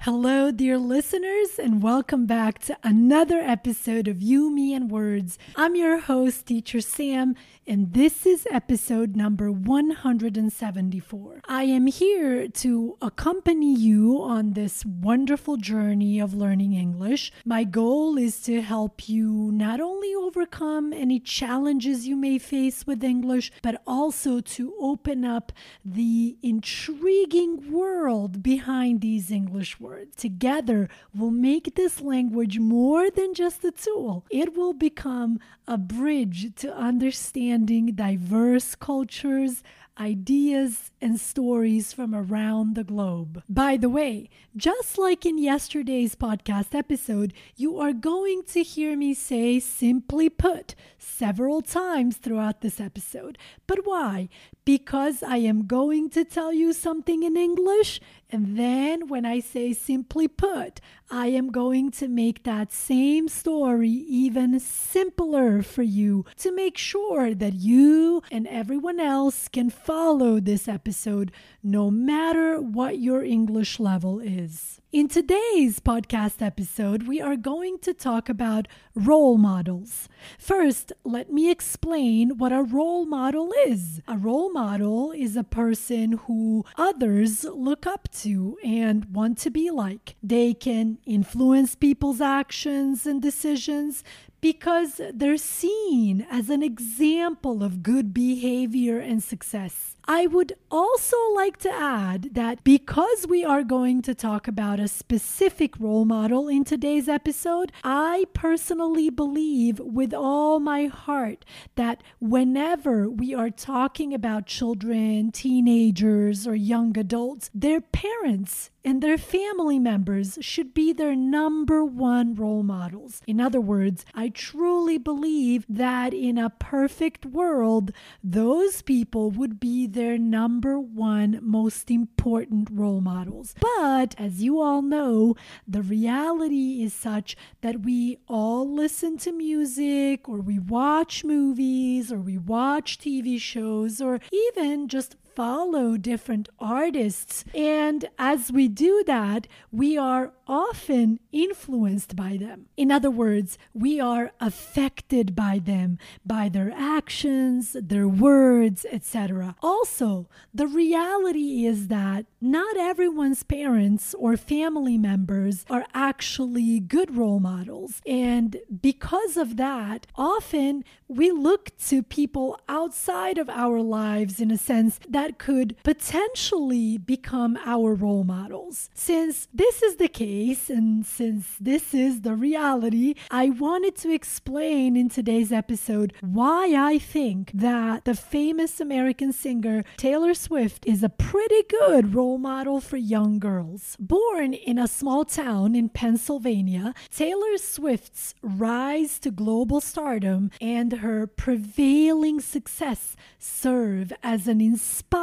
Hello, dear listeners, and welcome back to another episode of You, Me, and Words. I'm your host, Teacher Sam, and this is episode number 174. I am here to accompany you on this wonderful journey of learning English. My goal is to help you not only overcome any challenges you may face with English, but also to open up the intriguing world behind these English words. Together, we'll make this language more than just a tool, it will become a bridge to understanding diverse cultures, ideas, and stories from around the globe. By the way, just like in yesterday's podcast episode, you are going to hear me say simply put several times throughout this episode. But why? Because I am going to tell you something in English, and then when I say simply put, I am going to make that same story even simpler for you to make sure that you and everyone else can follow this episode no matter what your English level is. In today's podcast episode, we are going to talk about role models. First, let me explain what a role model is. A role model is a person who others look up to and want to be like. They can influence people's actions and decisions because they're seen as an example of good behavior and success. I would also like to add that because we are going to talk about a specific role model in today's episode, I personally believe with all my heart that whenever we are talking about children, teenagers, or young adults, their parents and their family members should be their number one role models. In other words, I truly believe that in a perfect world, those people would be their number one most important role models. But as you all know, the reality is such that we all listen to music or we watch movies or we watch TV shows or even just follow different artists. And as we do that, we are often influenced by them. In other words, we are affected by them, by their actions, their words, etc. Also, the reality is that not everyone's parents or family members are actually good role models. And because of that, often we look to people outside of our lives in a sense that could potentially become our role models. Since this is the case and since this is the reality, I wanted to explain in today's episode why I think that the famous American singer Taylor Swift is a pretty good role model for young girls. Born in a small town in Pennsylvania, Taylor Swift's rise to global stardom and her prevailing success serve as an inspiring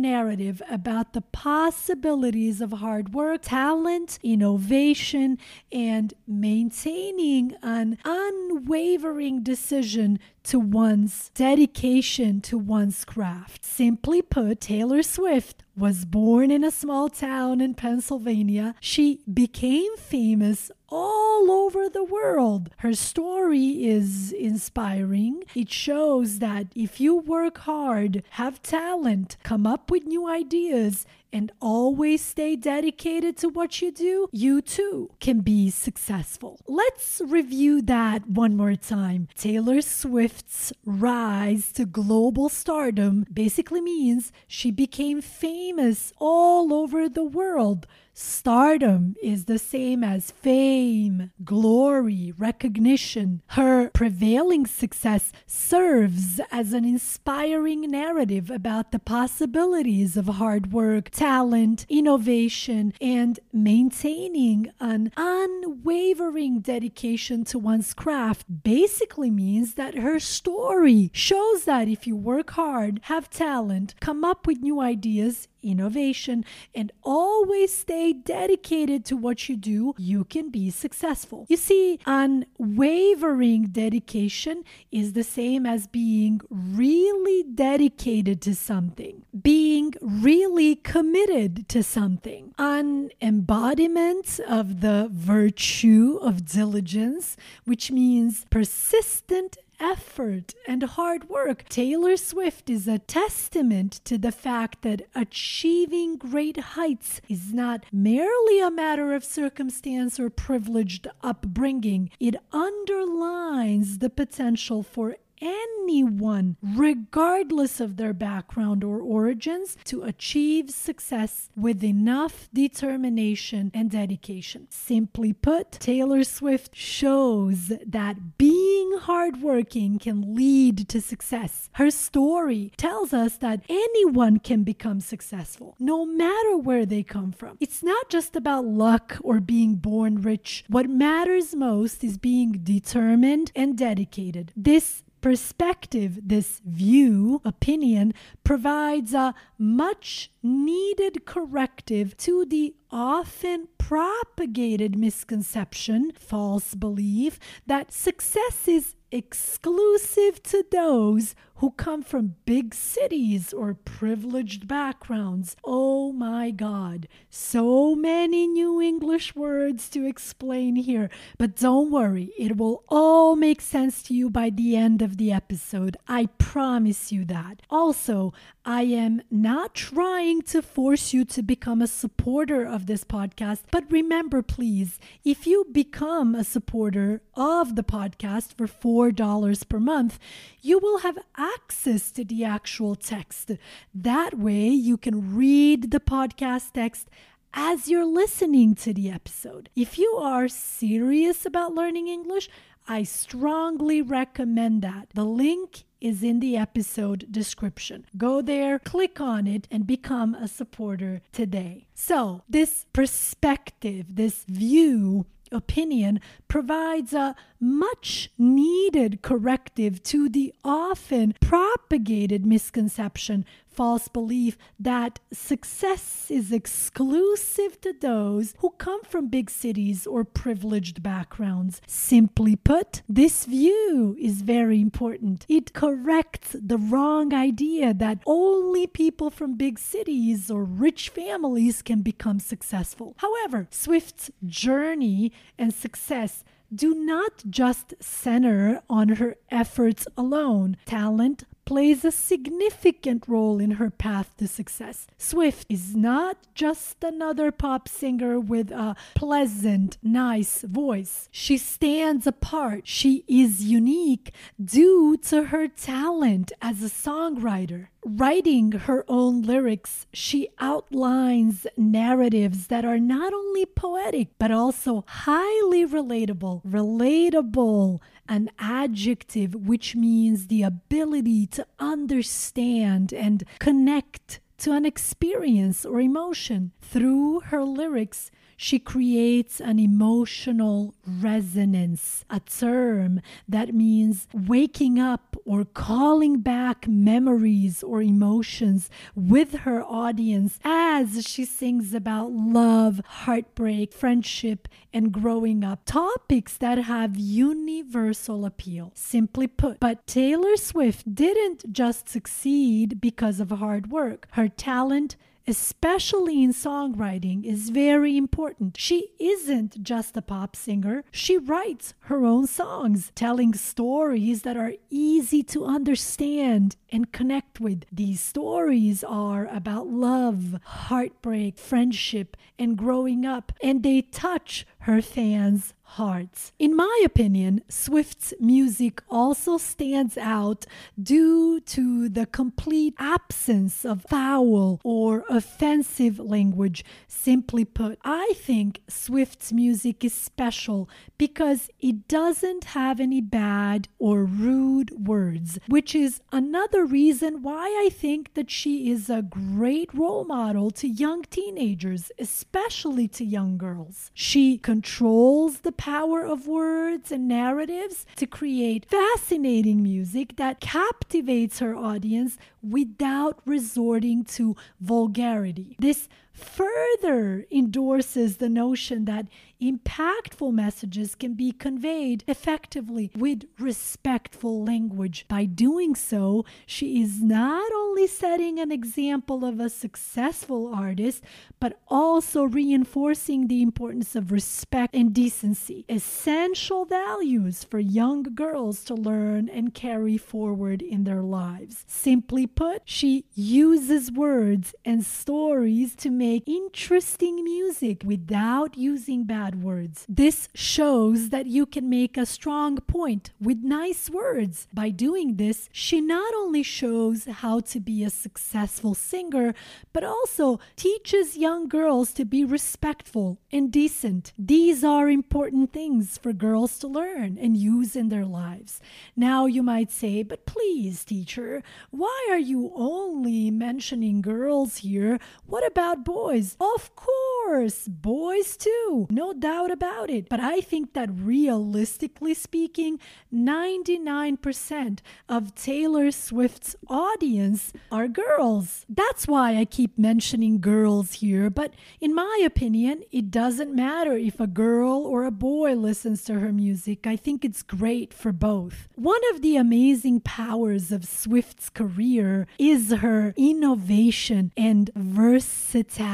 narrative about the possibilities of hard work, talent, innovation, and maintaining an unwavering decision to one's dedication to one's craft. Simply put, Taylor Swift was born in a small town in Pennsylvania. She became famous all over the world. Her story is inspiring. It shows that if you work hard, have talent, come up with new ideas, and always stay dedicated to what you do, you too can be successful. Let's review that one more time. Taylor Swift's rise to global stardom basically means she became famous all over the world Stardom is the same as fame, glory, recognition. Her prevailing success serves as an inspiring narrative about the possibilities of hard work, talent, innovation, and maintaining an unwavering dedication to one's craft. Basically means that her story shows that if you work hard, have talent, come up with new ideas, innovation, and always stay dedicated to what you do, you can be successful. You see, unwavering dedication is the same as being really dedicated to something, being really committed to something. An embodiment of the virtue of diligence, which means persistent effort and hard work. Taylor Swift is a testament to the fact that achieving great heights is not merely a matter of circumstance or privileged upbringing, it underlines the potential for anyone, regardless of their background or origins, to achieve success with enough determination and dedication. Simply put, Taylor Swift shows that being hardworking can lead to success. Her story tells us that anyone can become successful, no matter where they come from. It's not just about luck or being born rich. What matters most is being determined and dedicated. This perspective, this view, opinion, provides a much needed corrective to the often propagated misconception, false belief, that success is exclusive to those who come from big cities or privileged backgrounds. Oh my God, so many new English words to explain here, but don't worry, it will all make sense to you by the end of the episode. I promise you that. Also, I am not trying to force you to become a supporter of this podcast, but remember, please, if you become a supporter of the podcast for $4 per month, you will have access to the actual text. That way, you can read the podcast text as you're listening to the episode. If you are serious about learning English, I strongly recommend that. The link is in the episode description. Go there, click on it, and become a supporter today. So, this perspective, this view, opinion provides a much needed corrective to the often propagated misconception false belief that success is exclusive to those who come from big cities or privileged backgrounds. Simply put, this view is very important. It corrects the wrong idea that only people from big cities or rich families can become successful. However, Swift's journey and success do not just center on her efforts alone. Talent, plays a significant role in her path to success. Swift is not just another pop singer with a pleasant, nice voice. She stands apart. She is unique due to her talent as a songwriter writing her own lyrics, she outlines narratives that are not only poetic, but also highly relatable. Relatable, an adjective which means the ability to understand and connect to an experience or emotion. Through her lyrics, she creates an emotional resonance, a term that means waking up or calling back memories or emotions with her audience as she sings about love, heartbreak, friendship, and growing up. Topics that have universal appeal, simply put. But Taylor Swift didn't just succeed because of hard work. Her talent especially in songwriting, is very important. She isn't just a pop singer, she writes her own songs, telling stories that are easy to understand and connect with. These stories are about love, heartbreak, friendship, and growing up, and they touch her fans' hearts. In my opinion, Swift's music also stands out due to the complete absence of foul or offensive language. Simply put, I think Swift's music is special because it doesn't have any bad or rude words, which is another reason why I think that she is a great role model to young teenagers, especially to young girls. She controls the power of words and narratives to create fascinating music that captivates her audience without resorting to vulgarity. This further endorses the notion that impactful messages can be conveyed effectively with respectful language. By doing so, she is not only setting an example of a successful artist, but also reinforcing the importance of respect and decency, essential values for young girls to learn and carry forward in their lives. Simply put, she uses words and stories to make interesting music without using bad words. This shows that you can make a strong point with nice words. By doing this, she not only shows how to be a successful singer, but also teaches young girls to be respectful and decent. These are important things for girls to learn and use in their lives. Now you might say, but please, teacher, why are you only mentioning girls here? What about boys? Of course, boys too. No doubt about it. But I think that realistically speaking, 99% of Taylor Swift's audience are girls. That's why I keep mentioning girls here. But in my opinion, it doesn't matter if a girl or a boy listens to her music. I think it's great for both. One of the amazing powers of Swift's career is her innovation and versatility,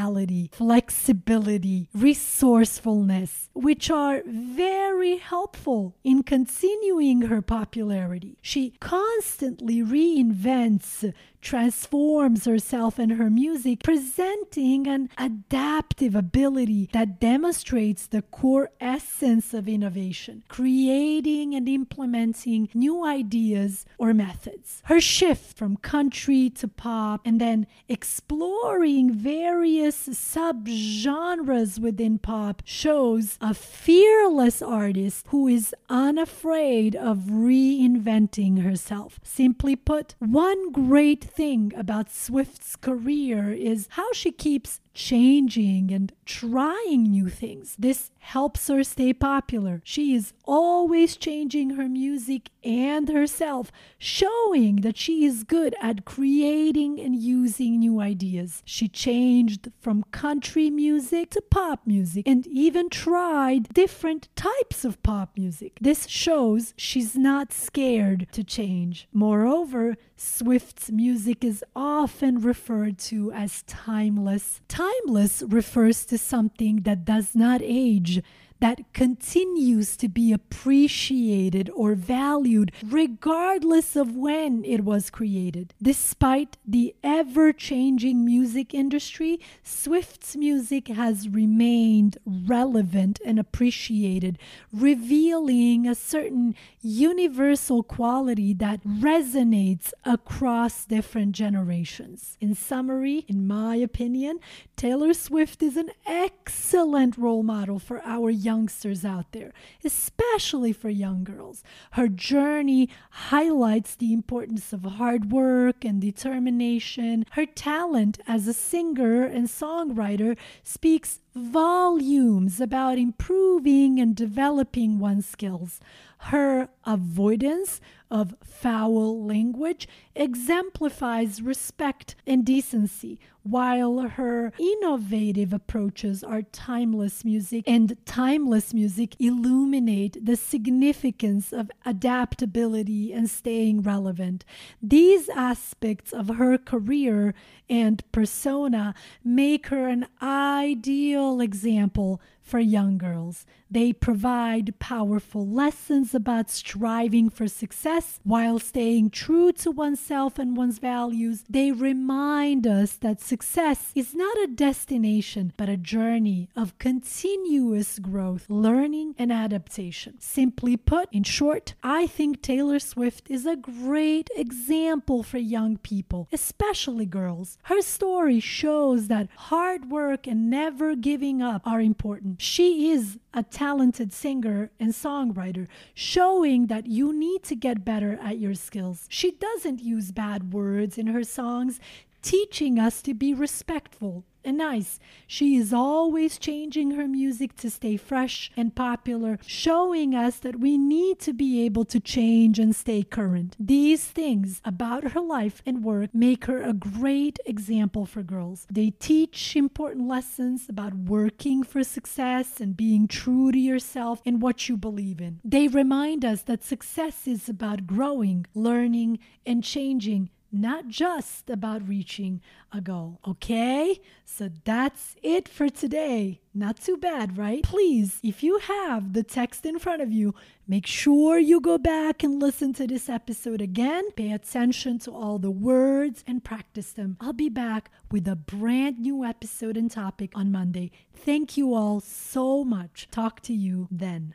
flexibility, resourcefulness, which are very helpful in continuing her popularity. She constantly reinvents transforms herself and her music, presenting an adaptive ability that demonstrates the core essence of innovation, creating and implementing new ideas or methods. Her shift from country to pop and then exploring various subgenres within pop shows a fearless artist who is unafraid of reinventing herself. Simply put, one great thing about Swift's career is how she keeps changing and trying new things. This helps her stay popular. She is always changing her music and herself, showing that she is good at creating and using new ideas. She changed from country music to pop music and even tried different types of pop music. This shows she's not scared to change. Moreover, Swift's music is often referred to as timeless. Timeless refers to something that does not age that continues to be appreciated or valued regardless of when it was created. Despite the ever changing music industry, Swift's music has remained relevant and appreciated, revealing a certain universal quality that resonates across different generations. In summary, in my opinion, Taylor Swift is an excellent role model for our youngsters out there, especially for young girls. Her journey highlights the importance of hard work and determination. Her talent as a singer and songwriter speaks volumes about improving and developing one's skills. Her avoidance of foul language exemplifies respect and decency, while her innovative approaches are timeless music, and timeless music illuminate the significance of adaptability and staying relevant. These aspects of her career and persona make her an ideal example for young girls. They provide powerful lessons about striving for success while staying true to oneself and one's values. They remind us that success is not a destination, but a journey of continuous growth, learning, and adaptation. Simply put, in short, I think Taylor Swift is a great example for young people, especially girls. Her story shows that hard work and never giving up are important. She is a talented singer and songwriter, showing that you need to get better at your skills. She doesn't use bad words in her songs, teaching us to be respectful and nice. She is always changing her music to stay fresh and popular, showing us that we need to be able to change and stay current. These things about her life and work make her a great example for girls. They teach important lessons about working for success and being true to yourself and what you believe in. They remind us that success is about growing, learning, and changing not just about reaching a goal. Okay? So that's it for today. Not too bad, right? Please, if you have the text in front of you, make sure you go back and listen to this episode again. Pay attention to all the words and practice them. I'll be back with a brand new episode and topic on Monday. Thank you all so much. Talk to you then.